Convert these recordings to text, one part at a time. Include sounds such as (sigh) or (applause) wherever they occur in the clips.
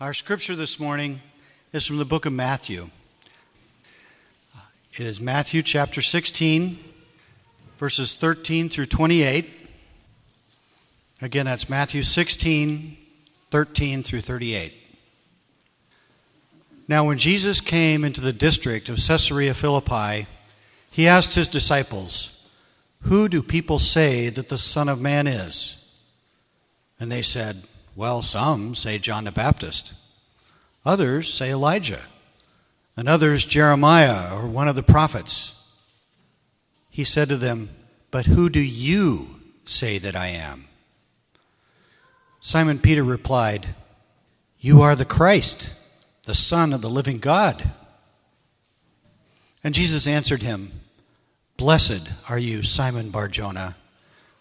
Our scripture this morning is from the book of Matthew. It is Matthew chapter 16, verses 13 through 28. Again, that's Matthew 16, 13 through 38. Now, when Jesus came into the district of Caesarea Philippi, he asked his disciples, Who do people say that the Son of Man is? And they said, well, some say John the Baptist, others say Elijah, and others Jeremiah or one of the prophets. He said to them, But who do you say that I am? Simon Peter replied, You are the Christ, the Son of the living God. And Jesus answered him, Blessed are you, Simon Barjona.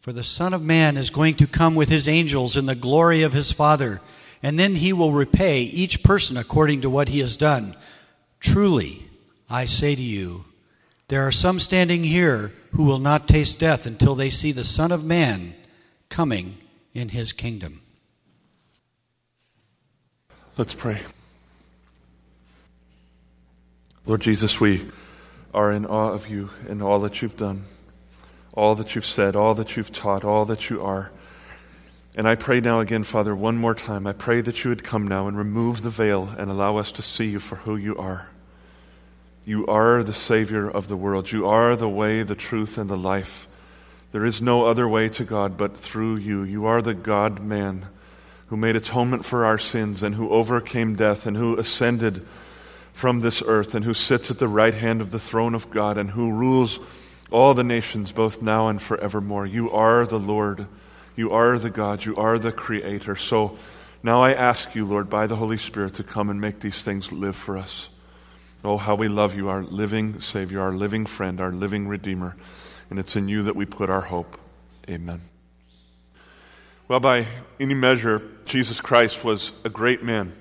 For the Son of Man is going to come with his angels in the glory of his Father, and then he will repay each person according to what he has done. Truly, I say to you, there are some standing here who will not taste death until they see the Son of Man coming in his kingdom. Let's pray. Lord Jesus, we are in awe of you and all that you've done, all that you've said, all that you've taught, all that you are. And I pray now again, Father, one more time. I pray that you would come now and remove the veil and allow us to see you for who you are. You are the Savior of the world. You are the way, the truth, and the life. There is no other way to God but through you. You are the God man who made atonement for our sins and who overcame death and who ascended from this earth and who sits at the right hand of the throne of God and who rules all the nations both now and forevermore. You are the Lord. You are the God. You are the Creator. So now I ask you, Lord, by the Holy Spirit, to come and make these things live for us. Oh, how we love you, our living Savior, our living friend, our living Redeemer. And it's in you that we put our hope. Amen. Well, by any measure, Jesus Christ was a great man.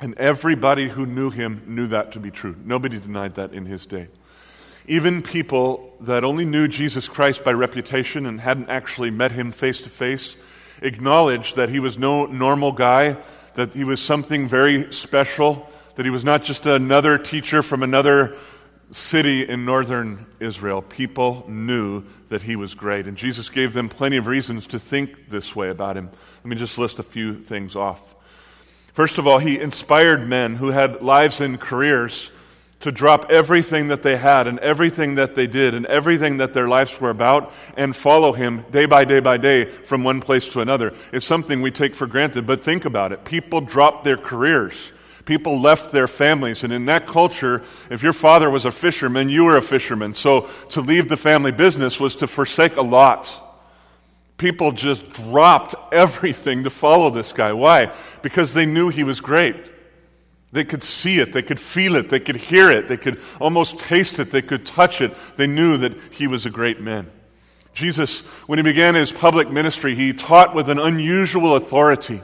And everybody who knew him knew that to be true. Nobody denied that in his day. Even people that only knew Jesus Christ by reputation and hadn't actually met him face to face acknowledged that he was no normal guy, that he was something very special, that he was not just another teacher from another city in northern Israel. People knew that he was great. And Jesus gave them plenty of reasons to think this way about him. Let me just list a few things off. First of all, he inspired men who had lives and careers to drop everything that they had and everything that they did and everything that their lives were about and follow him day by day by day from one place to another. It's something we take for granted, but think about it. People dropped their careers. People left their families. And in that culture, if your father was a fisherman, you were a fisherman. So to leave the family business was to forsake a lot people just dropped everything to follow this guy. Why? Because they knew he was great. They could see it, they could feel it, they could hear it, they could almost taste it, they could touch it. They knew that he was a great man. Jesus, when he began his public ministry, he taught with an unusual authority.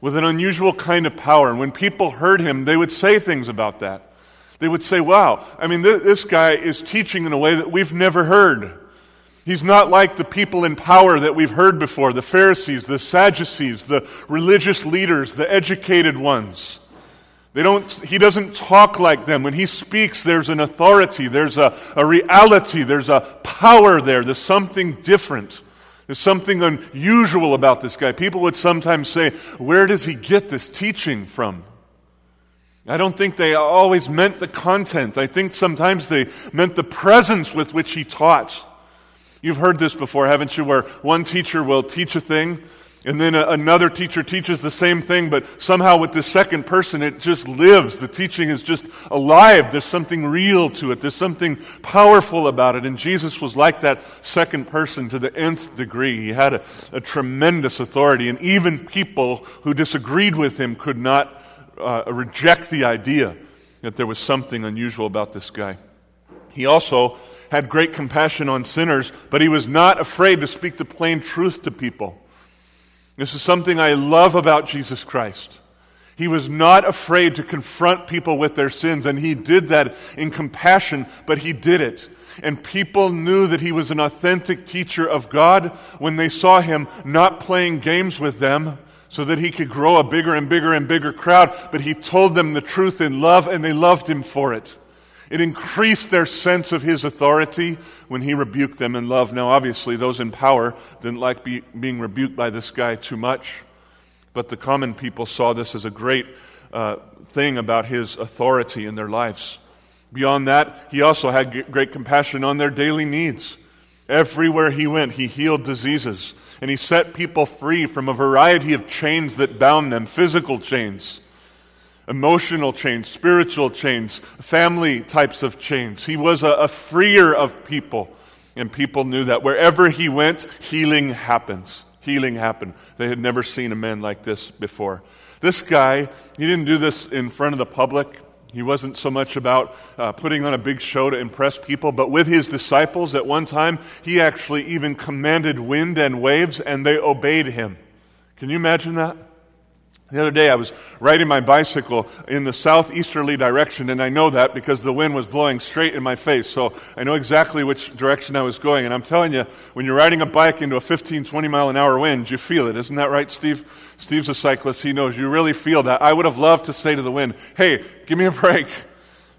with an unusual kind of power. And when people heard him, they would say things about that. They would say, Wow, I mean, th- this guy is teaching in a way that we've never heard. He's not like the people in power that we've heard before the Pharisees, the Sadducees, the religious leaders, the educated ones. They don't, he doesn't talk like them. When he speaks, there's an authority, there's a, a reality, there's a power there, there's something different. There's something unusual about this guy. People would sometimes say, Where does he get this teaching from? I don't think they always meant the content. I think sometimes they meant the presence with which he taught. You've heard this before, haven't you? Where one teacher will teach a thing, and then another teacher teaches the same thing, but somehow with the second person, it just lives. The teaching is just alive. There's something real to it. There's something powerful about it. And Jesus was like that second person to the nth degree. He had a, a tremendous authority, and even people who disagreed with him could not uh, reject the idea that there was something unusual about this guy. He also had great compassion on sinners, but he was not afraid to speak the plain truth to people. This is something I love about Jesus Christ. He was not afraid to confront people with their sins, and he did that in compassion, but he did it. And people knew that he was an authentic teacher of God when they saw him not playing games with them so that he could grow a bigger and bigger and bigger crowd, but he told them the truth in love, and they loved him for it. It increased their sense of his authority when he rebuked them in love. Now, obviously, those in power didn't like be, being rebuked by this guy too much, but the common people saw this as a great uh, thing about his authority in their lives. Beyond that, he also had great compassion on their daily needs. Everywhere he went, he healed diseases, and he set people free from a variety of chains that bound them physical chains emotional chains, spiritual chains, family types of chains. He was a, a freer of people, and people knew that. Wherever he went, healing happens. Healing happened. They had never seen a man like this before. This guy, he didn't do this in front of the public. He wasn't so much about uh, putting on a big show to impress people, but with his disciples at one time, he actually even commanded wind and waves, and they obeyed him. Can you imagine that? The other day, I was riding my bicycle in the southeasterly direction, and I know that because the wind was blowing straight in my face. So I know exactly which direction I was going. And I'm telling you, when you're riding a bike into a 15, 20 mile an hour wind, you feel it. Isn't that right, Steve? Steve's a cyclist. He knows you really feel that. I would have loved to say to the wind, hey, give me a break.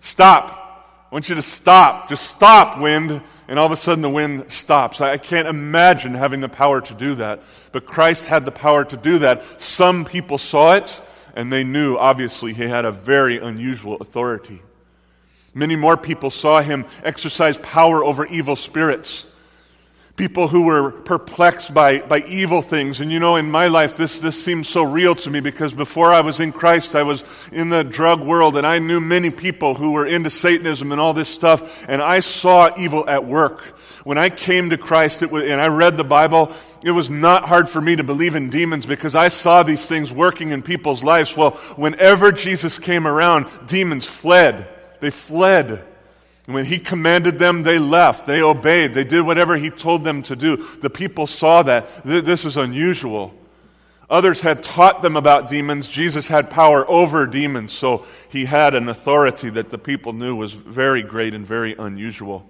Stop. I want you to stop. Just stop, wind. And all of a sudden the wind stops. I can't imagine having the power to do that. But Christ had the power to do that. Some people saw it, and they knew, obviously, he had a very unusual authority. Many more people saw him exercise power over evil spirits people who were perplexed by, by evil things. And you know, in my life, this, this seems so real to me because before I was in Christ, I was in the drug world and I knew many people who were into Satanism and all this stuff. And I saw evil at work. When I came to Christ it was, and I read the Bible, it was not hard for me to believe in demons because I saw these things working in people's lives. Well, whenever Jesus came around, demons fled. They fled. When he commanded them, they left. They obeyed. They did whatever he told them to do. The people saw that. This is unusual. Others had taught them about demons. Jesus had power over demons, so he had an authority that the people knew was very great and very unusual.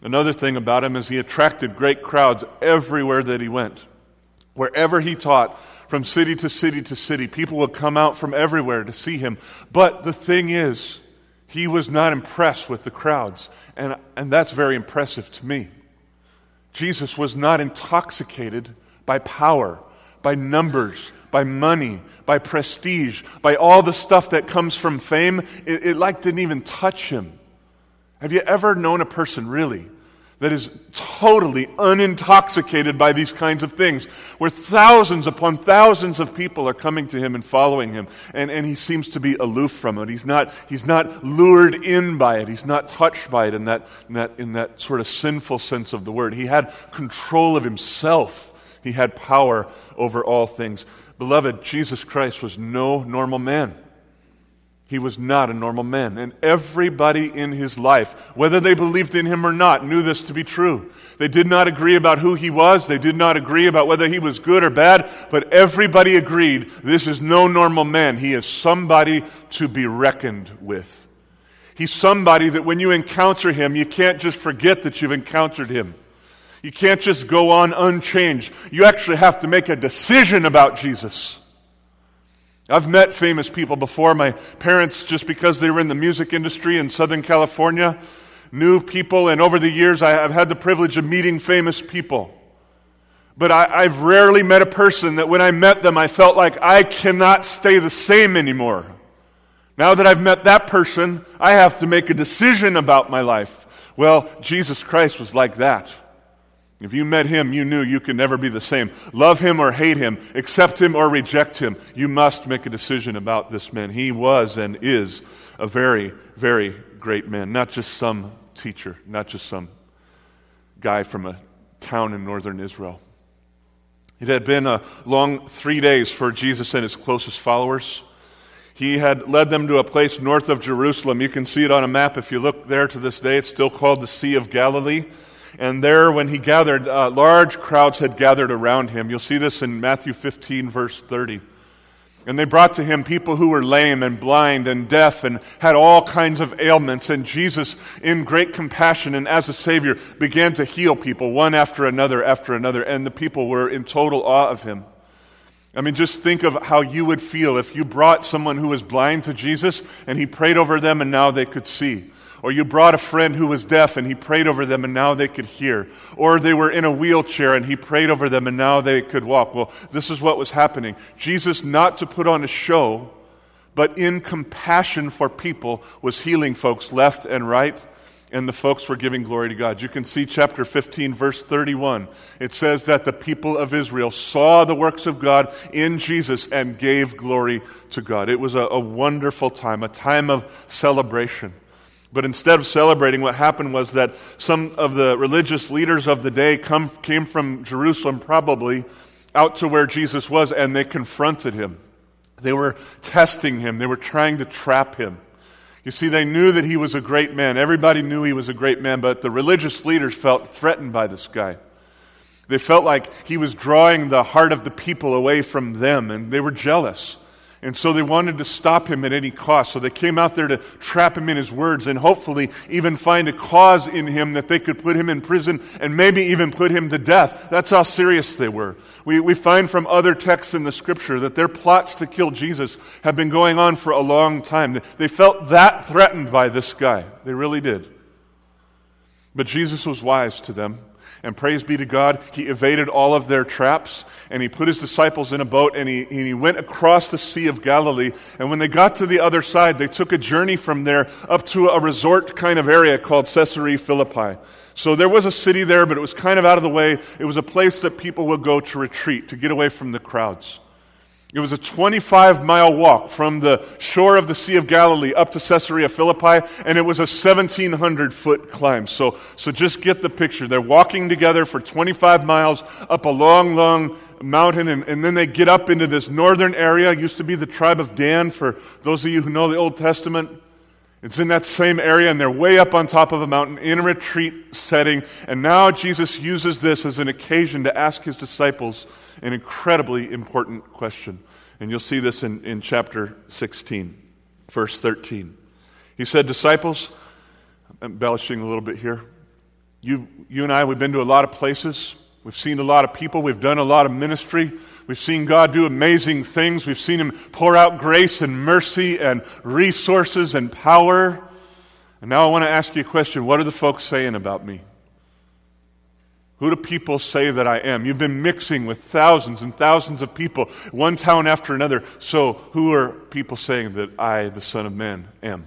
Another thing about him is he attracted great crowds everywhere that he went. Wherever he taught, from city to city to city, people would come out from everywhere to see him. But the thing is, he was not impressed with the crowds. And, and that's very impressive to me. Jesus was not intoxicated by power, by numbers, by money, by prestige, by all the stuff that comes from fame. It, it like didn't even touch him. Have you ever known a person really that is totally unintoxicated by these kinds of things, where thousands upon thousands of people are coming to him and following him, and, and he seems to be aloof from it. He's not, he's not lured in by it, he's not touched by it in that, in, that, in that sort of sinful sense of the word. He had control of himself, he had power over all things. Beloved, Jesus Christ was no normal man. He was not a normal man. And everybody in his life, whether they believed in him or not, knew this to be true. They did not agree about who he was. They did not agree about whether he was good or bad. But everybody agreed this is no normal man. He is somebody to be reckoned with. He's somebody that when you encounter him, you can't just forget that you've encountered him. You can't just go on unchanged. You actually have to make a decision about Jesus. I've met famous people before. My parents, just because they were in the music industry in Southern California, knew people, and over the years I, have had the privilege of meeting famous people. But I, I've rarely met a person that when I met them, I felt like I cannot stay the same anymore. Now that I've met that person, I have to make a decision about my life. Well, Jesus Christ was like that. If you met him, you knew you could never be the same. Love him or hate him, accept him or reject him. You must make a decision about this man. He was and is a very, very great man. Not just some teacher, not just some guy from a town in northern Israel. It had been a long three days for Jesus and his closest followers. He had led them to a place north of Jerusalem. You can see it on a map if you look there to this day. It's still called the Sea of Galilee. And there, when he gathered, uh, large crowds had gathered around him. You'll see this in Matthew 15, verse 30. And they brought to him people who were lame and blind and deaf and had all kinds of ailments. And Jesus, in great compassion and as a Savior, began to heal people one after another after another. And the people were in total awe of him. I mean, just think of how you would feel if you brought someone who was blind to Jesus and he prayed over them and now they could see. Or you brought a friend who was deaf and he prayed over them and now they could hear. Or they were in a wheelchair and he prayed over them and now they could walk. Well, this is what was happening. Jesus, not to put on a show, but in compassion for people, was healing folks left and right and the folks were giving glory to God. You can see chapter 15, verse 31. It says that the people of Israel saw the works of God in Jesus and gave glory to God. It was a, a wonderful time, a time of celebration. But instead of celebrating, what happened was that some of the religious leaders of the day come, came from Jerusalem, probably out to where Jesus was, and they confronted him. They were testing him, they were trying to trap him. You see, they knew that he was a great man. Everybody knew he was a great man, but the religious leaders felt threatened by this guy. They felt like he was drawing the heart of the people away from them, and they were jealous. And so they wanted to stop him at any cost. So they came out there to trap him in his words and hopefully even find a cause in him that they could put him in prison and maybe even put him to death. That's how serious they were. We, we find from other texts in the scripture that their plots to kill Jesus have been going on for a long time. They felt that threatened by this guy. They really did. But Jesus was wise to them. And praise be to God, he evaded all of their traps and he put his disciples in a boat and he, and he went across the Sea of Galilee. And when they got to the other side, they took a journey from there up to a resort kind of area called Caesarea Philippi. So there was a city there, but it was kind of out of the way. It was a place that people would go to retreat, to get away from the crowds. It was a 25 mile walk from the shore of the Sea of Galilee up to Caesarea Philippi, and it was a 1700 foot climb. So, so just get the picture. They're walking together for 25 miles up a long, long mountain, and, and then they get up into this northern area. It used to be the tribe of Dan, for those of you who know the Old Testament. It's in that same area, and they're way up on top of a mountain in a retreat setting. And now Jesus uses this as an occasion to ask his disciples an incredibly important question. And you'll see this in, in chapter 16, verse 13. He said, Disciples, I'm embellishing a little bit here. You, you and I, we've been to a lot of places. We've seen a lot of people. We've done a lot of ministry. We've seen God do amazing things. We've seen Him pour out grace and mercy and resources and power. And now I want to ask you a question. What are the folks saying about me? Who do people say that I am? You've been mixing with thousands and thousands of people, one town after another. So, who are people saying that I, the Son of Man, am?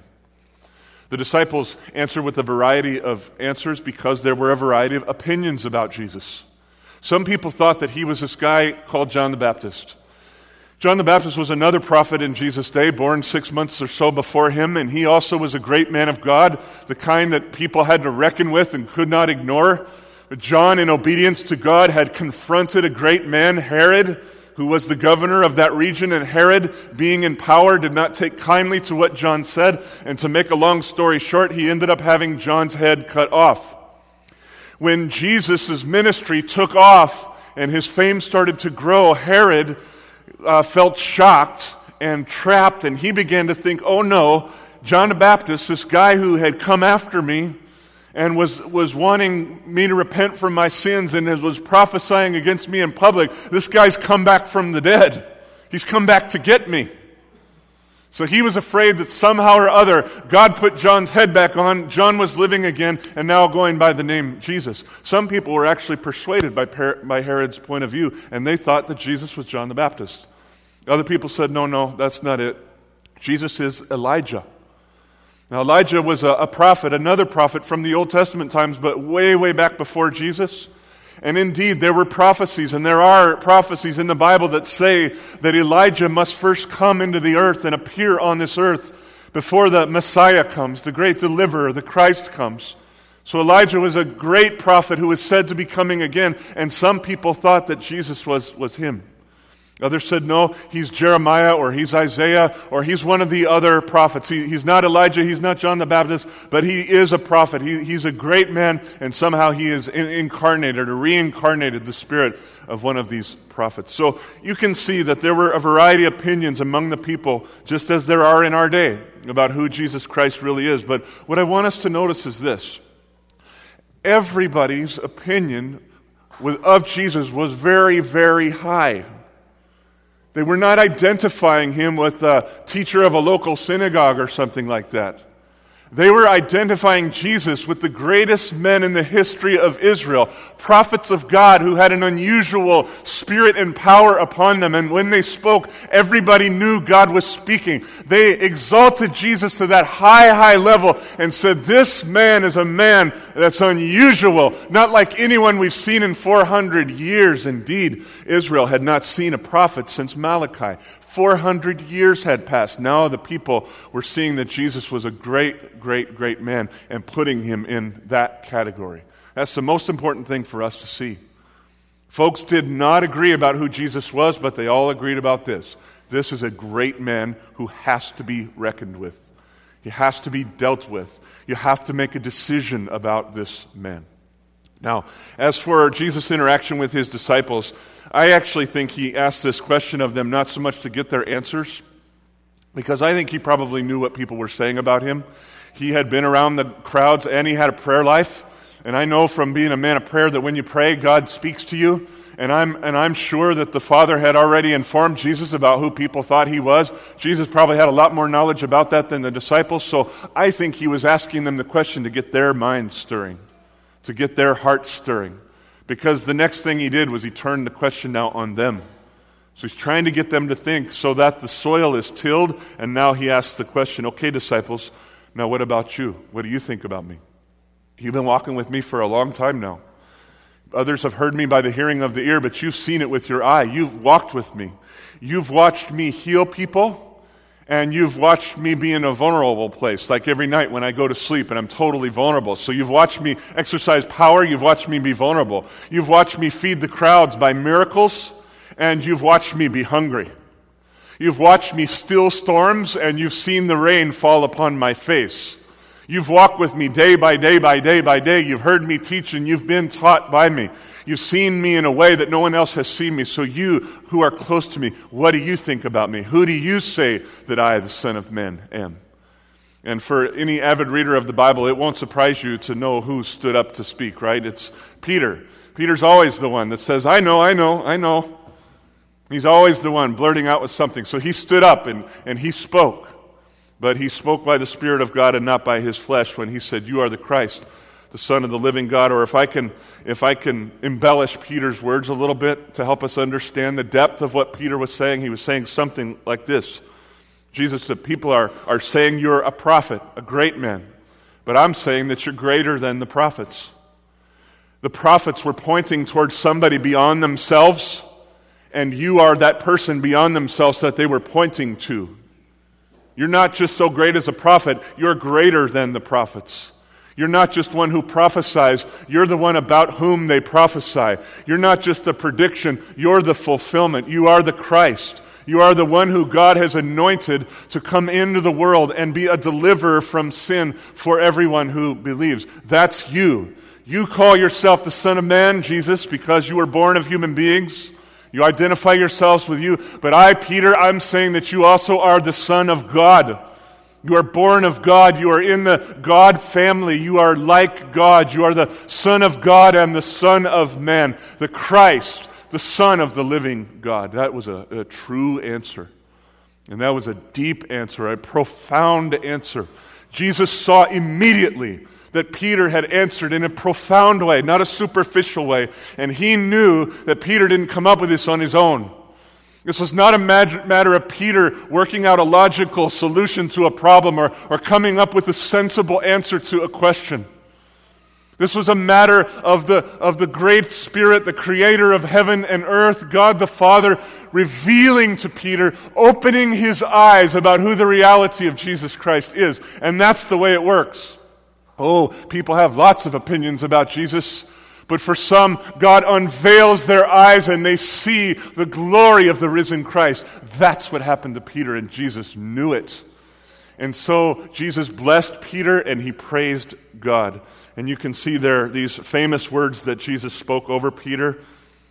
The disciples answered with a variety of answers because there were a variety of opinions about Jesus. Some people thought that he was this guy called John the Baptist. John the Baptist was another prophet in Jesus' day, born six months or so before him, and he also was a great man of God, the kind that people had to reckon with and could not ignore. John, in obedience to God, had confronted a great man, Herod, who was the governor of that region, and Herod, being in power, did not take kindly to what John said. And to make a long story short, he ended up having John's head cut off. When Jesus' ministry took off and his fame started to grow, Herod uh, felt shocked and trapped, and he began to think, oh no, John the Baptist, this guy who had come after me, and was, was wanting me to repent from my sins and was prophesying against me in public, this guy's come back from the dead. He's come back to get me. So he was afraid that somehow or other God put John's head back on. John was living again and now going by the name Jesus. Some people were actually persuaded by, by Herod's point of view, and they thought that Jesus was John the Baptist. Other people said, no, no, that's not it. Jesus is Elijah. Now, Elijah was a, a, prophet, another prophet from the Old Testament times, but way, way back before Jesus. And indeed, there were prophecies, and there are prophecies in the Bible that say that Elijah must first come into the earth and appear on this earth before the Messiah comes, the great deliverer, the Christ comes. So Elijah was a great prophet who was said to be coming again, and some people thought that Jesus was, was him. Others said, no, he's Jeremiah or he's Isaiah or he's one of the other prophets. He, he's not Elijah, he's not John the Baptist, but he is a prophet. He, he's a great man, and somehow he is in, incarnated or reincarnated the spirit of one of these prophets. So you can see that there were a variety of opinions among the people, just as there are in our day, about who Jesus Christ really is. But what I want us to notice is this everybody's opinion of Jesus was very, very high. They were not identifying him with a teacher of a local synagogue or something like that. They were identifying Jesus with the greatest men in the history of Israel, prophets of God who had an unusual spirit and power upon them. And when they spoke, everybody knew God was speaking. They exalted Jesus to that high, high level and said, This man is a man that's unusual, not like anyone we've seen in 400 years. Indeed, Israel had not seen a prophet since Malachi. 400 years had passed. Now the people were seeing that Jesus was a great, great, great man and putting him in that category. That's the most important thing for us to see. Folks did not agree about who Jesus was, but they all agreed about this. This is a great man who has to be reckoned with. He has to be dealt with. You have to make a decision about this man. Now, as for Jesus' interaction with his disciples, I actually think he asked this question of them not so much to get their answers, because I think he probably knew what people were saying about him. He had been around the crowds and he had a prayer life. And I know from being a man of prayer that when you pray, God speaks to you. And I'm, and I'm sure that the Father had already informed Jesus about who people thought he was. Jesus probably had a lot more knowledge about that than the disciples. So I think he was asking them the question to get their minds stirring, to get their hearts stirring. Because the next thing he did was he turned the question now on them. So he's trying to get them to think so that the soil is tilled, and now he asks the question okay, disciples, now what about you? What do you think about me? You've been walking with me for a long time now. Others have heard me by the hearing of the ear, but you've seen it with your eye. You've walked with me. You've watched me heal people and you've watched me be in a vulnerable place, like every night when I go to sleep and I'm totally vulnerable. So you've watched me exercise power, you've watched me be vulnerable. You've watched me feed the crowds by miracles, and you've watched me be hungry. You've watched me still storms, and you've seen the rain fall upon my face. You've walked with me day by day by day by day. You've heard me teach, and you've been taught by me. You've seen me in a way that no one else has seen me. So, you who are close to me, what do you think about me? Who do you say that I, the Son of Man, am? And for any avid reader of the Bible, it won't surprise you to know who stood up to speak, right? It's Peter. Peter's always the one that says, I know, I know, I know. He's always the one blurting out with something. So he stood up and, and he spoke. But he spoke by the Spirit of God and not by his flesh when he said, You are the Christ, the Son of the living God. Or if I can, if I can embellish Peter's words a little bit to help us understand the depth of what Peter was saying, he was saying something like this Jesus said, People are, are saying you're a prophet, a great man, but I'm saying that you're greater than the prophets. The prophets were pointing towards somebody beyond themselves, and you are that person beyond themselves that they were pointing to. You're not just so great as a prophet, you're greater than the prophets. You're not just one who prophesies, you're the one about whom they prophesy. You're not just the prediction, you're the fulfillment. You are the Christ. You are the one who God has anointed to come into the world and be a deliverer from sin for everyone who believes. That's you. You call yourself the Son of Man, Jesus, because you were born of human beings. You identify yourselves with you. But I, Peter, I'm saying that you also are the Son of God. You are born of God. You are in the God family. You are like God. You are the Son of God and the Son of Man, the Christ, the Son of the living God. That was a, a true answer. And that was a deep answer, a profound answer. Jesus saw immediately that Peter had answered in a profound way, not a superficial way. And he knew that Peter didn't come up with this on his own. This was not a matter of Peter working out a logical solution to a problem or, or coming up with a sensible answer to a question. This was a matter of the, of the great Spirit, the creator of heaven and earth, God the Father, revealing to Peter, opening his eyes about who the reality of Jesus Christ is. And that's the way it works. Oh, people have lots of opinions about Jesus. But for some, God unveils their eyes and they see the glory of the risen Christ. That's what happened to Peter, and Jesus knew it. And so Jesus blessed Peter and he praised God. And you can see there these famous words that Jesus spoke over Peter.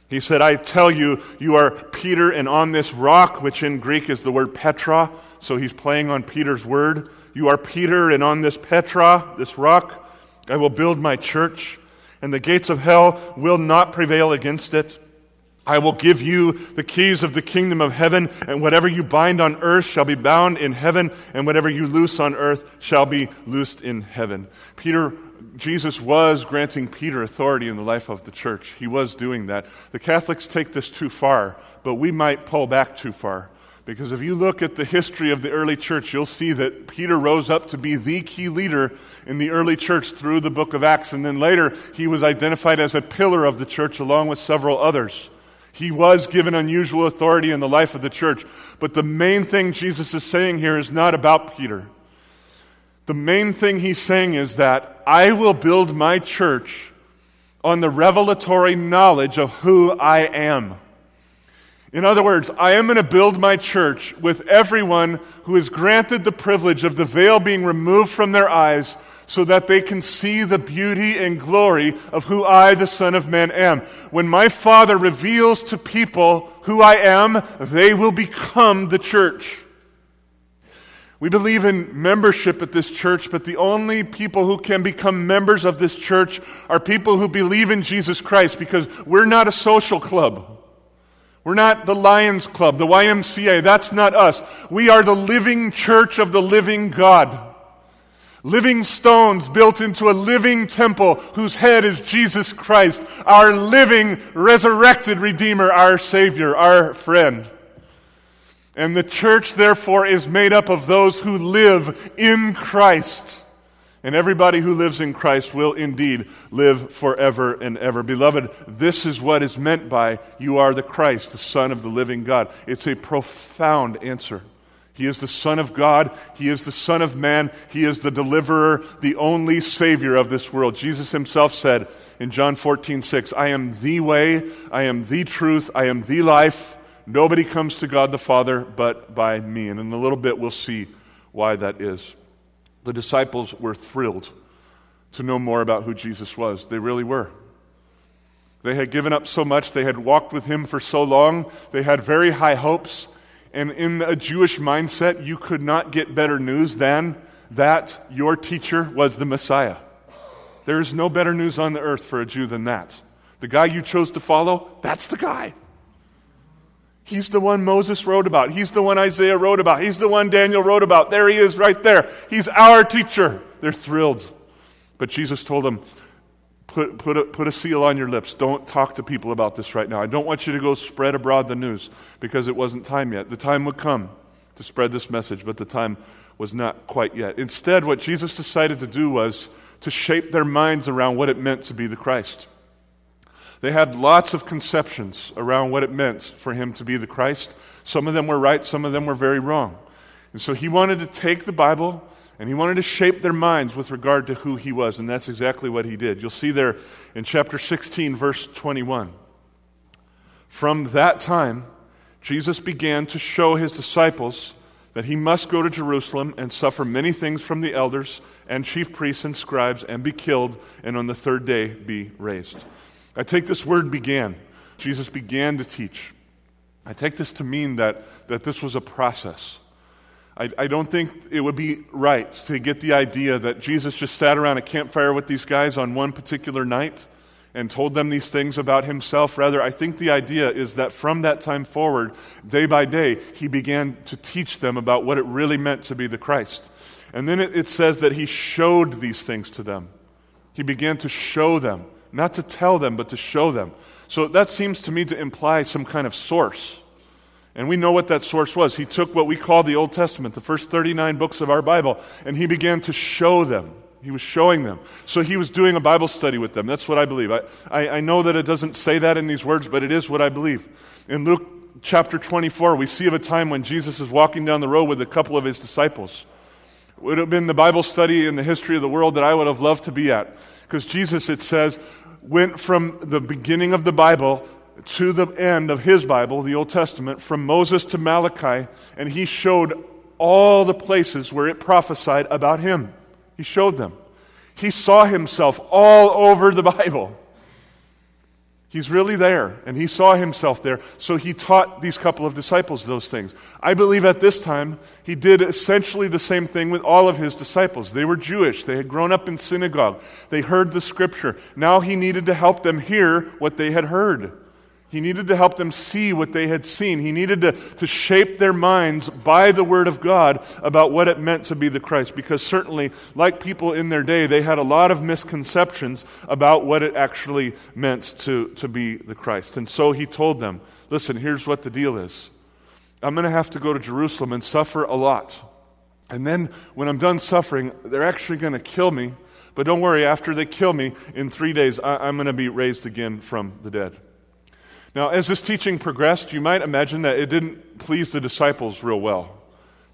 He said, I tell you, you are Peter, and on this rock, which in Greek is the word Petra, so he's playing on Peter's word. You are Peter, and on this Petra, this rock, I will build my church, and the gates of hell will not prevail against it. I will give you the keys of the kingdom of heaven, and whatever you bind on earth shall be bound in heaven, and whatever you loose on earth shall be loosed in heaven. Peter Jesus was granting Peter authority in the life of the church. He was doing that. The Catholics take this too far, but we might pull back too far. Because if you look at the history of the early church, you'll see that Peter rose up to be the key leader in the early church through the book of Acts. And then later, he was identified as a pillar of the church along with several others. He was given unusual authority in the life of the church. But the main thing Jesus is saying here is not about Peter. The main thing he's saying is that I will build my church on the revelatory knowledge of who I am. In other words, I am going to build my church with everyone who is granted the privilege of the veil being removed from their eyes so that they can see the beauty and glory of who I, the Son of Man, am. When my Father reveals to people who I am, they will become the church. We believe in membership at this church, but the only people who can become members of this church are people who believe in Jesus Christ because we're not a social club. We're not the Lions Club, the YMCA. That's not us. We are the living church of the living God. Living stones built into a living temple whose head is Jesus Christ, our living, resurrected Redeemer, our Savior, our friend. And the church, therefore, is made up of those who live in Christ. And everybody who lives in Christ will indeed live forever and ever. Beloved, this is what is meant by you are the Christ, the Son of the living God. It's a profound answer. He is the Son of God. He is the Son of Man. He is the deliverer, the only Savior of this world. Jesus himself said in John 14, 6, I am the way, I am the truth, I am the life. Nobody comes to God the Father but by me. And in a little bit, we'll see why that is. The disciples were thrilled to know more about who Jesus was. They really were. They had given up so much, they had walked with him for so long, they had very high hopes. And in a Jewish mindset, you could not get better news than that your teacher was the Messiah. There is no better news on the earth for a Jew than that. The guy you chose to follow, that's the guy. He's the one Moses wrote about. He's the one Isaiah wrote about. He's the one Daniel wrote about. There he is right there. He's our teacher. They're thrilled. But Jesus told them, put, put, a, put a seal on your lips. Don't talk to people about this right now. I don't want you to go spread abroad the news because it wasn't time yet. The time would come to spread this message, but the time was not quite yet. Instead, what Jesus decided to do was to shape their minds around what it meant to be the Christ. They had lots of conceptions around what it meant for him to be the Christ. Some of them were right, some of them were very wrong. And so he wanted to take the Bible And he wanted to shape their minds with regard to who he was, and that's exactly what he did. You'll see there in chapter 16, verse 21. From that time, Jesus began to show his disciples that he must go to Jerusalem and suffer many things from the elders and chief priests and scribes and be killed, and on the third day be raised. I take this word began. Jesus began to teach. I take this to mean that, that this was a process. I, I don't think it would be right to get the idea that Jesus just sat around a campfire with these guys on one particular night and told them these things about himself. Rather, I think the idea is that from that time forward, day by day, he began to teach them about what it really meant to be the Christ. And then it, it says that he showed these things to them. He began to show them, not to tell them, but to show them. So that seems to me to imply some kind of source. And we know what that source was. He took what we call the Old Testament, the first 39 books of our Bible, and he began to show them. He was showing them. So he was doing a Bible study with them. That's what I believe. I, I, I know that it doesn't say that in these words, but it is what I believe. In Luke chapter 24, we see of a time when Jesus is walking down the road with a couple of his disciples. It would have been the Bible study in the history of the world that I would have loved to be at. Because Jesus, it says, went from the beginning of the Bible to the end of his Bible, the Old Testament, from Moses to Malachi, and he showed all the places where it prophesied about him. He showed them. He saw himself all over the Bible. He's really there, and he saw himself there, so he taught these couple of disciples those things. I believe at this time he did essentially the same thing with all of his disciples. They were Jewish, they had grown up in synagogue, they heard the scripture. Now he needed to help them hear what they had heard. He needed to help them see what they had seen. He needed to, to shape their minds by the Word of God about what it meant to be the Christ. Because certainly, like people in their day, they had a lot of misconceptions about what it actually meant to, to be the Christ. And so he told them listen, here's what the deal is I'm going to have to go to Jerusalem and suffer a lot. And then when I'm done suffering, they're actually going to kill me. But don't worry, after they kill me, in three days, I, I'm going to be raised again from the dead. Now, as this teaching progressed, you might imagine that it didn't please the disciples real well.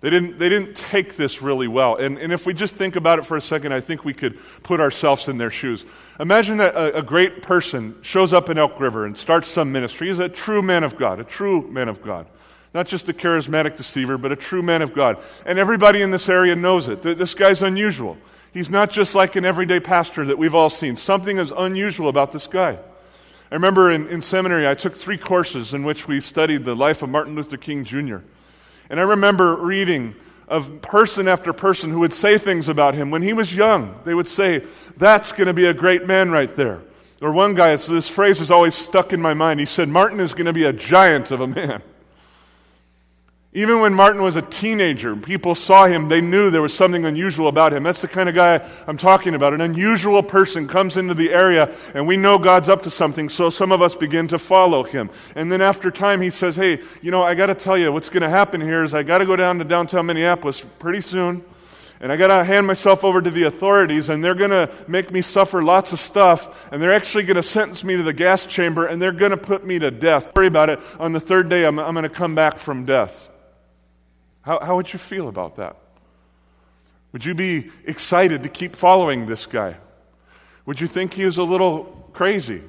They didn't, they didn't take this really well. And, and if we just think about it for a second, I think we could put ourselves in their shoes. Imagine that a, a great person shows up in Elk River and starts some ministry. He's a true man of God, a true man of God. Not just a charismatic deceiver, but a true man of God. And everybody in this area knows it. This guy's unusual. He's not just like an everyday pastor that we've all seen. Something is unusual about this guy. I remember in, in seminary, I took three courses in which we studied the life of Martin Luther King Jr. And I remember reading of person after person who would say things about him when he was young. They would say, That's going to be a great man right there. Or one guy, this phrase is always stuck in my mind. He said, Martin is going to be a giant of a man. Even when Martin was a teenager, people saw him, they knew there was something unusual about him. That's the kind of guy I'm talking about. An unusual person comes into the area, and we know God's up to something, so some of us begin to follow him. And then after time, he says, Hey, you know, I got to tell you, what's going to happen here is I got to go down to downtown Minneapolis pretty soon, and I got to hand myself over to the authorities, and they're going to make me suffer lots of stuff, and they're actually going to sentence me to the gas chamber, and they're going to put me to death. Don't Worry about it. On the third day, I'm, I'm going to come back from death. How, how would you feel about that? Would you be excited to keep following this guy? Would you think he was a little crazy?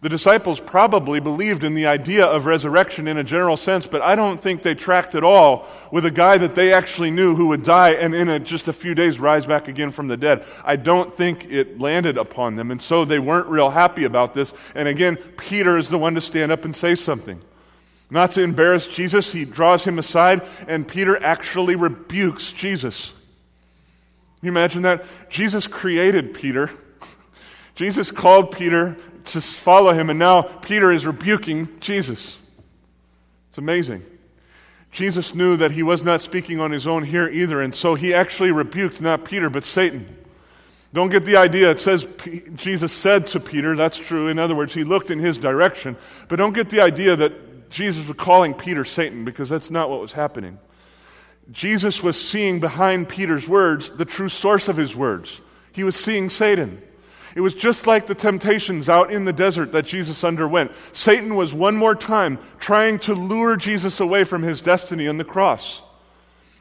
The disciples probably believed in the idea of resurrection in a general sense, but I don't think they tracked at all with a guy that they actually knew who would die and in a, just a few days rise back again from the dead. I don't think it landed upon them, and so they weren't real happy about this. And again, Peter is the one to stand up and say something. Not to embarrass Jesus, he draws him aside, and Peter actually rebukes Jesus. Can you imagine that? Jesus created Peter. Jesus called Peter to follow him, and now Peter is rebuking Jesus. It's amazing. Jesus knew that he was not speaking on his own here either, and so he actually rebuked not Peter, but Satan. Don't get the idea. It says Jesus said to Peter, that's true. In other words, he looked in his direction. But don't get the idea that Jesus was calling Peter Satan because that's not what was happening. Jesus was seeing behind Peter's words the true source of his words. He was seeing Satan. It was just like the temptations out in the desert that Jesus underwent. Satan was one more time trying to lure Jesus away from his destiny on the cross.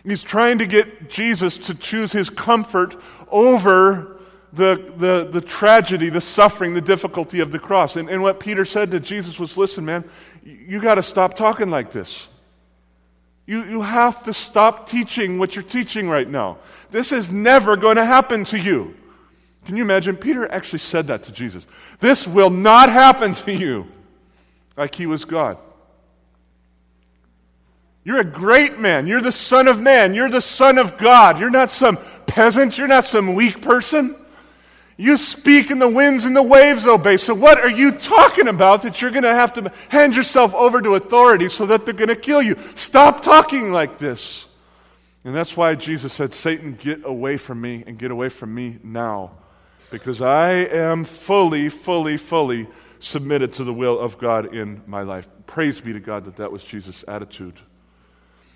He's trying to get Jesus to choose his comfort over the, the, the tragedy, the suffering, the difficulty of the cross. And, and what Peter said to Jesus was listen, man, you got to stop talking like this. You, you have to stop teaching what you're teaching right now. This is never going to happen to you. Can you imagine? Peter actually said that to Jesus. This will not happen to you. Like he was God. You're a great man. You're the Son of Man. You're the Son of God. You're not some peasant. You're not some weak person. You speak and the winds and the waves obey. So, what are you talking about that you're going to have to hand yourself over to authority so that they're going to kill you? Stop talking like this. And that's why Jesus said, Satan, get away from me and get away from me now. Because I am fully, fully, fully submitted to the will of God in my life. Praise be to God that that was Jesus' attitude.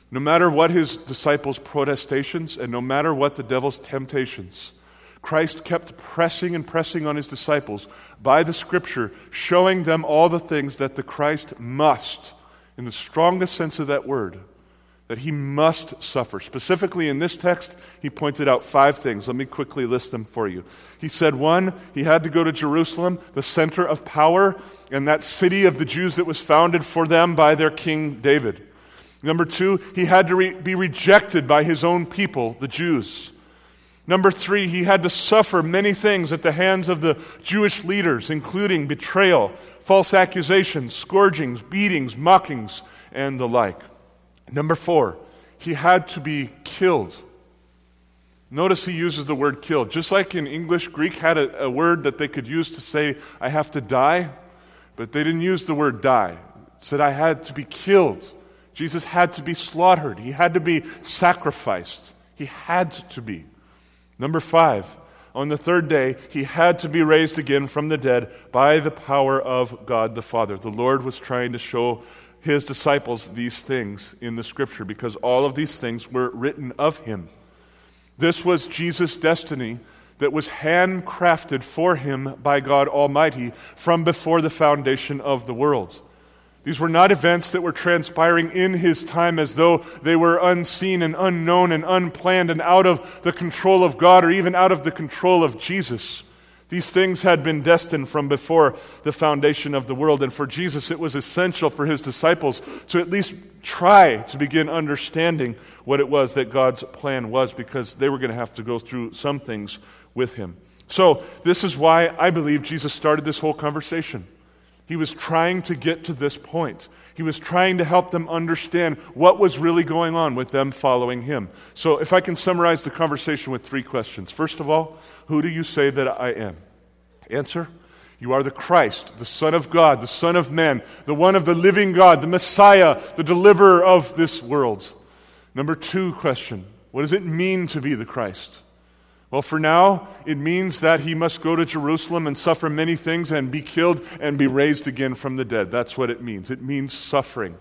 No matter what his disciples' protestations and no matter what the devil's temptations, Christ kept pressing and pressing on his disciples by the scripture, showing them all the things that the Christ must, in the strongest sense of that word, that he must suffer. Specifically in this text, he pointed out five things. Let me quickly list them for you. He said, one, he had to go to Jerusalem, the center of power, and that city of the Jews that was founded for them by their king David. Number two, he had to re- be rejected by his own people, the Jews. Number three, he had to suffer many things at the hands of the Jewish leaders, including betrayal, false accusations, scourgings, beatings, mockings, and the like. Number four, he had to be killed. Notice he uses the word killed. Just like in English, Greek had a, a word that they could use to say, I have to die, but they didn't use the word die. It said, I had to be killed. Jesus had to be slaughtered, he had to be sacrificed. He had to be. Number five, on the third day, he had to be raised again from the dead by the power of God the Father. The Lord was trying to show his disciples these things in the scripture because all of these things were written of him. This was Jesus' destiny that was handcrafted for him by God Almighty from before the foundation of the world. These were not events that were transpiring in his time as though they were unseen and unknown and unplanned and out of the control of God or even out of the control of Jesus. These things had been destined from before the foundation of the world. And for Jesus, it was essential for his disciples to at least try to begin understanding what it was that God's plan was because they were going to have to go through some things with him. So, this is why I believe Jesus started this whole conversation. He was trying to get to this point. He was trying to help them understand what was really going on with them following him. So, if I can summarize the conversation with three questions. First of all, who do you say that I am? Answer You are the Christ, the Son of God, the Son of Man, the one of the living God, the Messiah, the deliverer of this world. Number two question What does it mean to be the Christ? Well, for now, it means that he must go to Jerusalem and suffer many things and be killed and be raised again from the dead. That's what it means. It means suffering.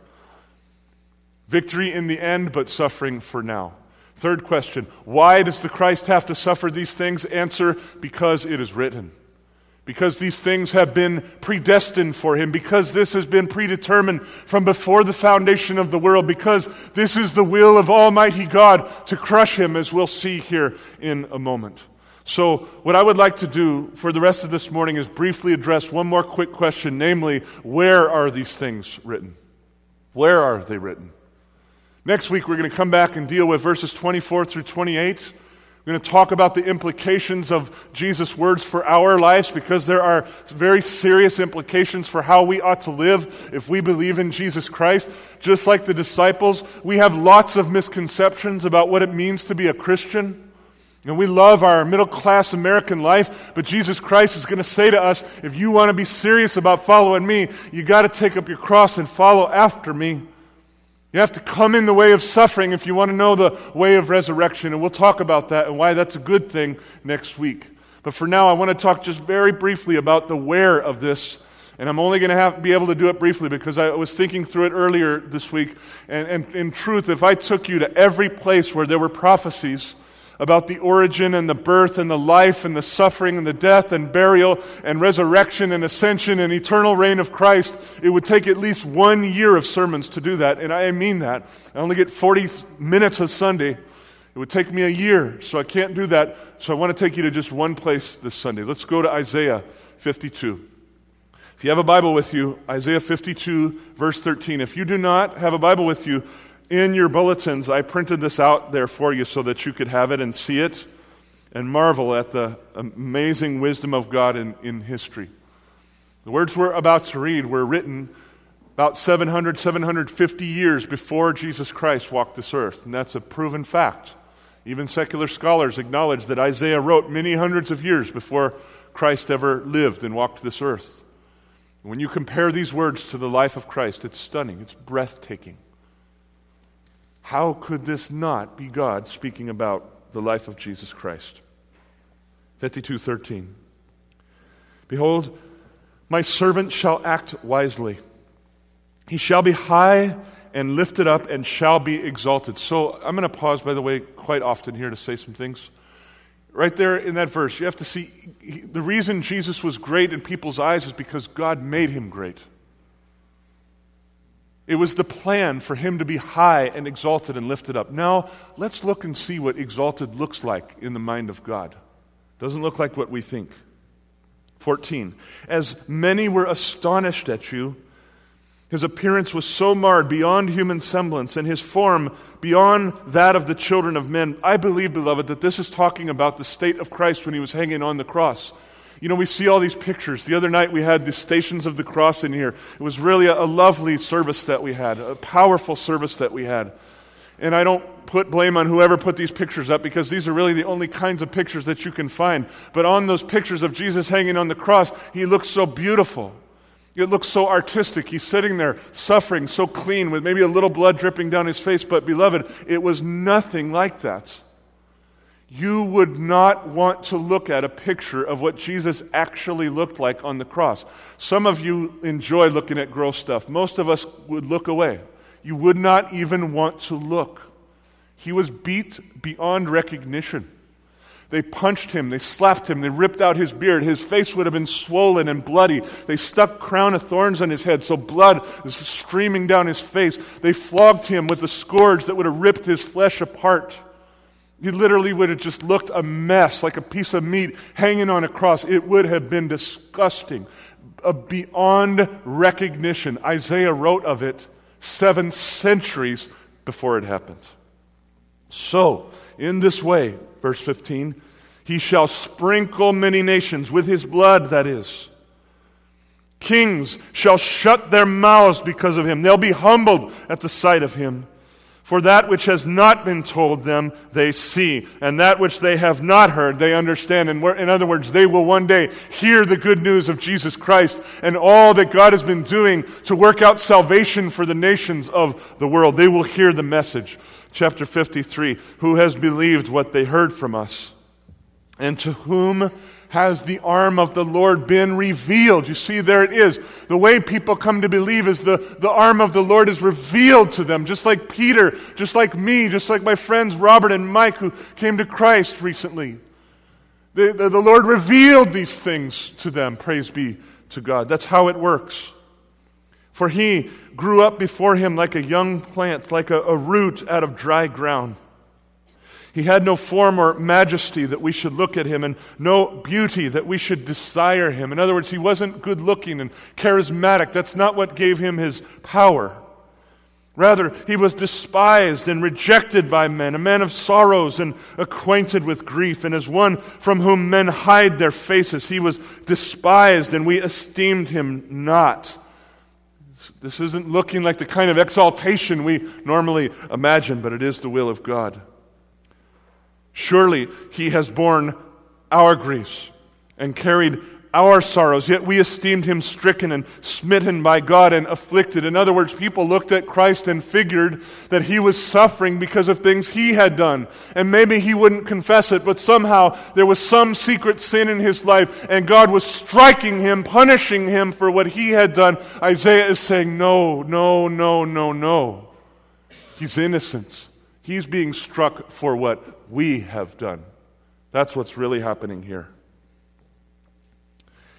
Victory in the end, but suffering for now. Third question Why does the Christ have to suffer these things? Answer Because it is written because these things have been predestined for him, because this has been predetermined from before the foundation of the world, because this is the will of Almighty God to crush him, as we'll see here in a moment. So, what I would like to do for the rest of this morning is briefly address one more quick question namely, where are these things written? Where are they written? Next week, we're going to come back and deal with verses 24 through 28. We're going to talk about the implications of Jesus' words for our lives because there are very serious implications for how we ought to live if we believe in Jesus Christ. Just like the disciples, we have lots of misconceptions about what it means to be a Christian. And we love our middle class American life, but Jesus Christ is going to say to us if you want to be serious about following me, you got to take up your cross and follow after me. You have to come in the way of suffering if you want to know the way of resurrection. And we'll talk about that and why that's a good thing next week. But for now, I want to talk just very briefly about the where of this. And I'm only going to have, be able to do it briefly because I was thinking through it earlier this week. And, and in truth, if I took you to every place where there were prophecies about the origin and the birth and the life and the suffering and the death and burial and resurrection and ascension and eternal reign of Christ, it would take at least one year of sermons to do that. And I mean that. I only get 40 minutes a Sunday. It would take me a year, so I can't do that. So I want to take you to just one place this Sunday. Let's go to Isaiah 52. If you have a Bible with you, Isaiah 52, verse 13. If you do not have a Bible with you, in your bulletins, I printed this out there for you so that you could have it and see it and marvel at the amazing wisdom of God in, in history. The words we're about to read were written about 700, 750 years before Jesus Christ walked this earth, and that's a proven fact. Even secular scholars acknowledge that Isaiah wrote many hundreds of years before Christ ever lived and walked this earth. When you compare these words to the life of Christ, it's stunning, it's breathtaking. How could this not be God speaking about the life of Jesus Christ? 52:13 Behold, my servant shall act wisely. He shall be high and lifted up and shall be exalted. So I'm going to pause, by the way, quite often here to say some things. Right there in that verse, you have to see the reason Jesus was great in people's eyes is because God made him great. It was the plan for him to be high and exalted and lifted up. Now, let's look and see what exalted looks like in the mind of God. Doesn't look like what we think. 14. As many were astonished at you, his appearance was so marred beyond human semblance, and his form beyond that of the children of men. I believe, beloved, that this is talking about the state of Christ when he was hanging on the cross. You know, we see all these pictures. The other night we had the Stations of the Cross in here. It was really a, a lovely service that we had, a powerful service that we had. And I don't put blame on whoever put these pictures up because these are really the only kinds of pictures that you can find. But on those pictures of Jesus hanging on the cross, he looks so beautiful. It looks so artistic. He's sitting there suffering, so clean, with maybe a little blood dripping down his face. But, beloved, it was nothing like that you would not want to look at a picture of what Jesus actually looked like on the cross. Some of you enjoy looking at gross stuff. Most of us would look away. You would not even want to look. He was beat beyond recognition. They punched him, they slapped him, they ripped out his beard. His face would have been swollen and bloody. They stuck crown of thorns on his head, so blood was streaming down his face. They flogged him with a scourge that would have ripped his flesh apart. He literally would have just looked a mess, like a piece of meat hanging on a cross. It would have been disgusting, beyond recognition. Isaiah wrote of it seven centuries before it happened. So, in this way, verse 15, he shall sprinkle many nations with his blood, that is. Kings shall shut their mouths because of him. They'll be humbled at the sight of him. For that which has not been told them, they see. And that which they have not heard, they understand. And in other words, they will one day hear the good news of Jesus Christ and all that God has been doing to work out salvation for the nations of the world. They will hear the message. Chapter 53 Who has believed what they heard from us? And to whom has the arm of the Lord been revealed. You see, there it is. The way people come to believe is the, the arm of the Lord is revealed to them, just like Peter, just like me, just like my friends Robert and Mike who came to Christ recently. The, the, the Lord revealed these things to them. Praise be to God. That's how it works. For he grew up before him like a young plant, like a, a root out of dry ground. He had no form or majesty that we should look at him, and no beauty that we should desire him. In other words, he wasn't good looking and charismatic. That's not what gave him his power. Rather, he was despised and rejected by men, a man of sorrows and acquainted with grief, and as one from whom men hide their faces. He was despised, and we esteemed him not. This isn't looking like the kind of exaltation we normally imagine, but it is the will of God. Surely he has borne our griefs and carried our sorrows, yet we esteemed him stricken and smitten by God and afflicted. In other words, people looked at Christ and figured that he was suffering because of things he had done. And maybe he wouldn't confess it, but somehow there was some secret sin in his life, and God was striking him, punishing him for what he had done. Isaiah is saying, No, no, no, no, no. He's innocent. He's being struck for what we have done. That's what's really happening here.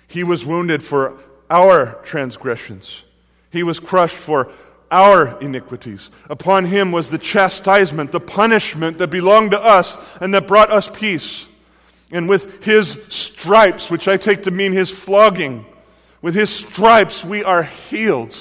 He was wounded for our transgressions, He was crushed for our iniquities. Upon Him was the chastisement, the punishment that belonged to us and that brought us peace. And with His stripes, which I take to mean His flogging, with His stripes we are healed.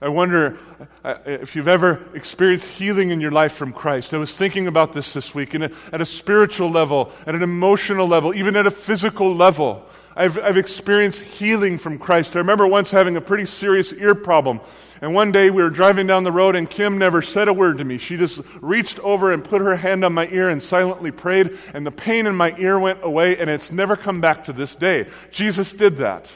I wonder if you've ever experienced healing in your life from Christ. I was thinking about this this week a, at a spiritual level, at an emotional level, even at a physical level. I've, I've experienced healing from Christ. I remember once having a pretty serious ear problem. And one day we were driving down the road, and Kim never said a word to me. She just reached over and put her hand on my ear and silently prayed, and the pain in my ear went away, and it's never come back to this day. Jesus did that.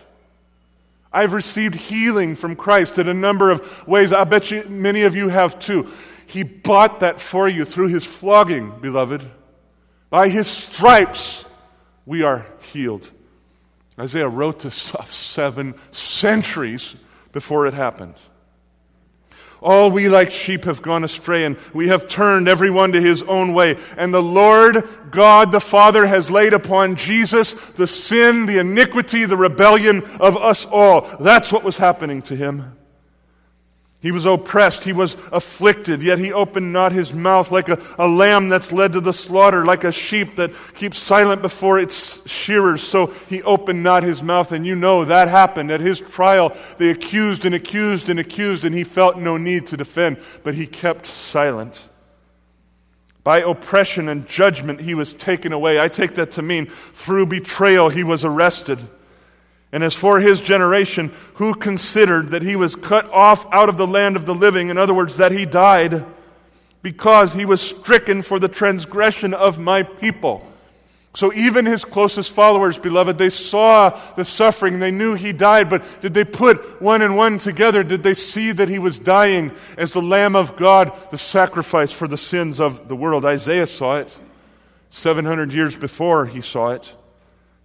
I've received healing from Christ in a number of ways. I bet you many of you have too. He bought that for you through his flogging, beloved. By his stripes, we are healed. Isaiah wrote this (laughs) stuff seven centuries before it happened. All we like sheep have gone astray, and we have turned everyone to his own way. And the Lord God the Father has laid upon Jesus the sin, the iniquity, the rebellion of us all. That's what was happening to him. He was oppressed, he was afflicted, yet he opened not his mouth like a, a lamb that's led to the slaughter, like a sheep that keeps silent before its shearers. So he opened not his mouth. And you know that happened. At his trial, they accused and accused and accused, and he felt no need to defend, but he kept silent. By oppression and judgment, he was taken away. I take that to mean through betrayal, he was arrested. And as for his generation, who considered that he was cut off out of the land of the living, in other words, that he died because he was stricken for the transgression of my people. So even his closest followers, beloved, they saw the suffering. They knew he died, but did they put one and one together? Did they see that he was dying as the Lamb of God, the sacrifice for the sins of the world? Isaiah saw it. 700 years before he saw it.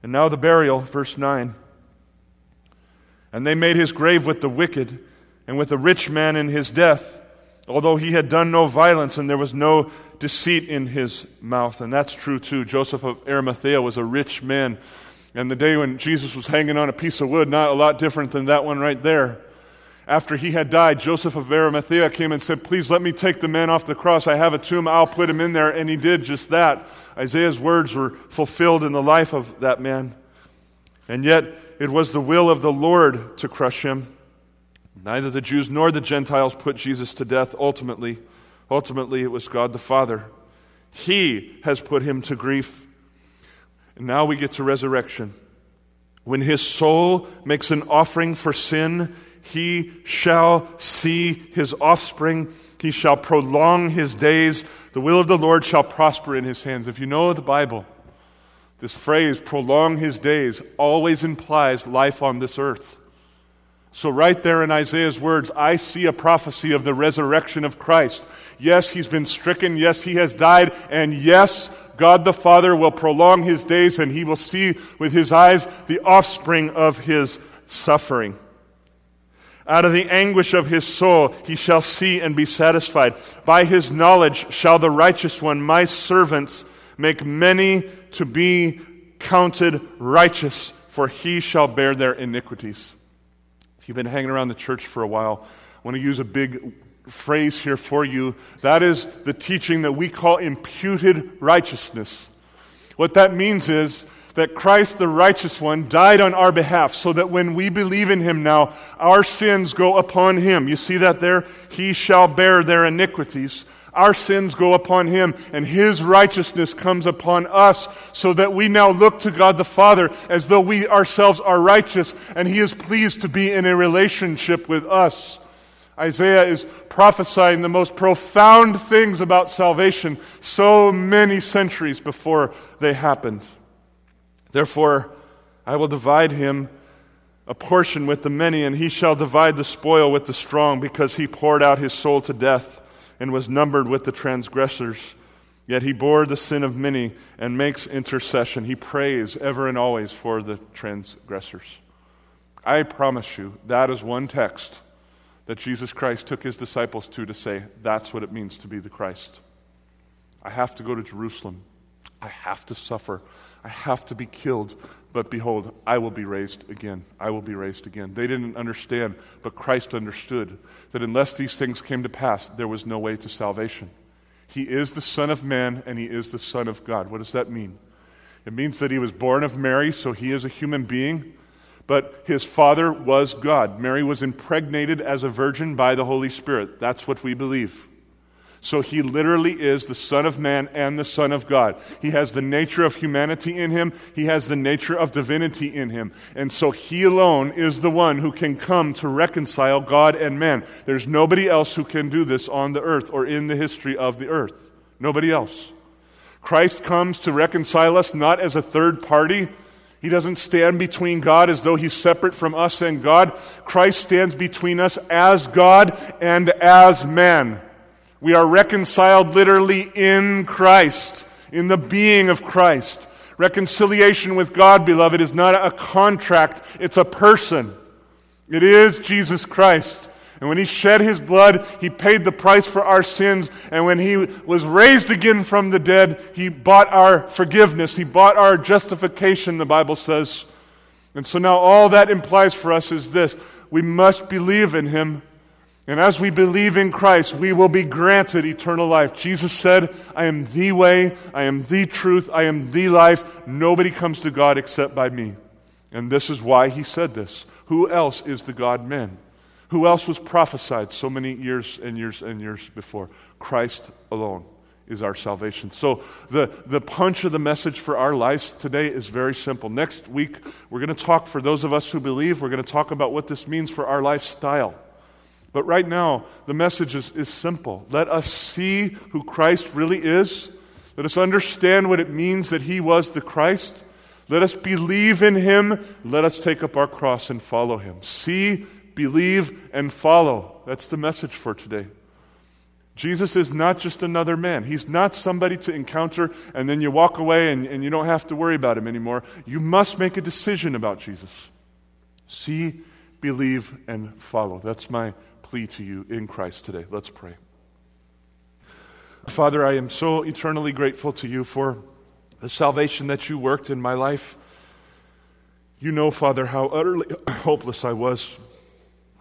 And now the burial, verse 9. And they made his grave with the wicked and with the rich man in his death, although he had done no violence and there was no deceit in his mouth. And that's true too. Joseph of Arimathea was a rich man. And the day when Jesus was hanging on a piece of wood, not a lot different than that one right there. After he had died, Joseph of Arimathea came and said, Please let me take the man off the cross. I have a tomb. I'll put him in there. And he did just that. Isaiah's words were fulfilled in the life of that man. And yet, it was the will of the Lord to crush him. Neither the Jews nor the Gentiles put Jesus to death ultimately. Ultimately, it was God the Father. He has put him to grief. And now we get to resurrection. When his soul makes an offering for sin, he shall see his offspring. He shall prolong his days. The will of the Lord shall prosper in his hands. If you know the Bible, this phrase, prolong his days, always implies life on this earth. So, right there in Isaiah's words, I see a prophecy of the resurrection of Christ. Yes, he's been stricken. Yes, he has died. And yes, God the Father will prolong his days and he will see with his eyes the offspring of his suffering. Out of the anguish of his soul he shall see and be satisfied. By his knowledge shall the righteous one, my servants, make many to be counted righteous, for he shall bear their iniquities. If you've been hanging around the church for a while, I want to use a big phrase here for you. That is the teaching that we call imputed righteousness. What that means is that Christ, the righteous one, died on our behalf so that when we believe in him now, our sins go upon him. You see that there? He shall bear their iniquities. Our sins go upon him, and his righteousness comes upon us, so that we now look to God the Father as though we ourselves are righteous, and he is pleased to be in a relationship with us. Isaiah is prophesying the most profound things about salvation so many centuries before they happened. Therefore, I will divide him a portion with the many, and he shall divide the spoil with the strong, because he poured out his soul to death and was numbered with the transgressors. Yet he bore the sin of many and makes intercession. He prays ever and always for the transgressors. I promise you, that is one text that Jesus Christ took his disciples to to say, that's what it means to be the Christ. I have to go to Jerusalem. I have to suffer. I have to be killed. But behold, I will be raised again. I will be raised again. They didn't understand, but Christ understood that unless these things came to pass, there was no way to salvation. He is the Son of Man and He is the Son of God. What does that mean? It means that He was born of Mary, so He is a human being, but His Father was God. Mary was impregnated as a virgin by the Holy Spirit. That's what we believe. So he literally is the Son of Man and the Son of God. He has the nature of humanity in him, he has the nature of divinity in him. And so he alone is the one who can come to reconcile God and man. There's nobody else who can do this on the earth or in the history of the earth. Nobody else. Christ comes to reconcile us not as a third party. He doesn't stand between God as though he's separate from us and God. Christ stands between us as God and as man. We are reconciled literally in Christ, in the being of Christ. Reconciliation with God, beloved, is not a contract, it's a person. It is Jesus Christ. And when he shed his blood, he paid the price for our sins. And when he was raised again from the dead, he bought our forgiveness. He bought our justification, the Bible says. And so now all that implies for us is this we must believe in him and as we believe in Christ, we will be granted eternal life. Jesus said, I am the way, I am the truth, I am the life. Nobody comes to God except by me. And this is why he said this. Who else is the God man? Who else was prophesied so many years and years and years before? Christ alone is our salvation. So, the, the punch of the message for our lives today is very simple. Next week, we're going to talk, for those of us who believe, we're going to talk about what this means for our lifestyle. But right now, the message is, is simple. Let us see who Christ really is. Let us understand what it means that he was the Christ. Let us believe in him. Let us take up our cross and follow him. See, believe, and follow. That's the message for today. Jesus is not just another man. He's not somebody to encounter and then you walk away and, and you don't have to worry about him anymore. You must make a decision about Jesus. See, believe, and follow. That's my plea to you in Christ today. Let's pray. Father, I am so eternally grateful to you for the salvation that you worked in my life. You know, Father, how utterly (clears throat) hopeless I was.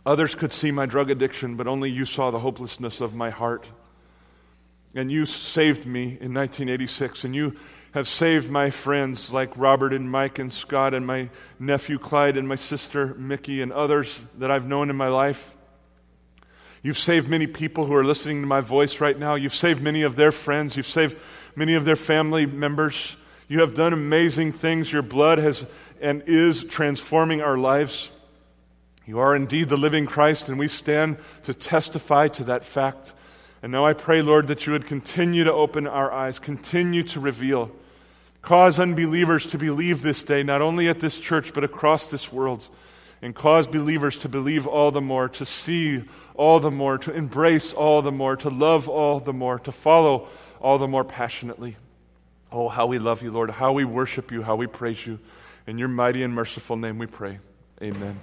Others could see my drug addiction, but only you saw the hopelessness of my heart. And you saved me in 1986, and you have saved my friends like Robert and Mike and Scott and my nephew Clyde and my sister Mickey and others that I've known in my life. You've saved many people who are listening to my voice right now. You've saved many of their friends. You've saved many of their family members. You have done amazing things. Your blood has and is transforming our lives. You are indeed the living Christ, and we stand to testify to that fact. And now I pray, Lord, that you would continue to open our eyes, continue to reveal, cause unbelievers to believe this day, not only at this church, but across this world, and cause believers to believe all the more, to see all the more, to embrace all the more, to love all the more, to follow all the more passionately. Oh, how we love you, Lord, how we worship you, how we praise you. In your mighty and merciful name we pray. Amen.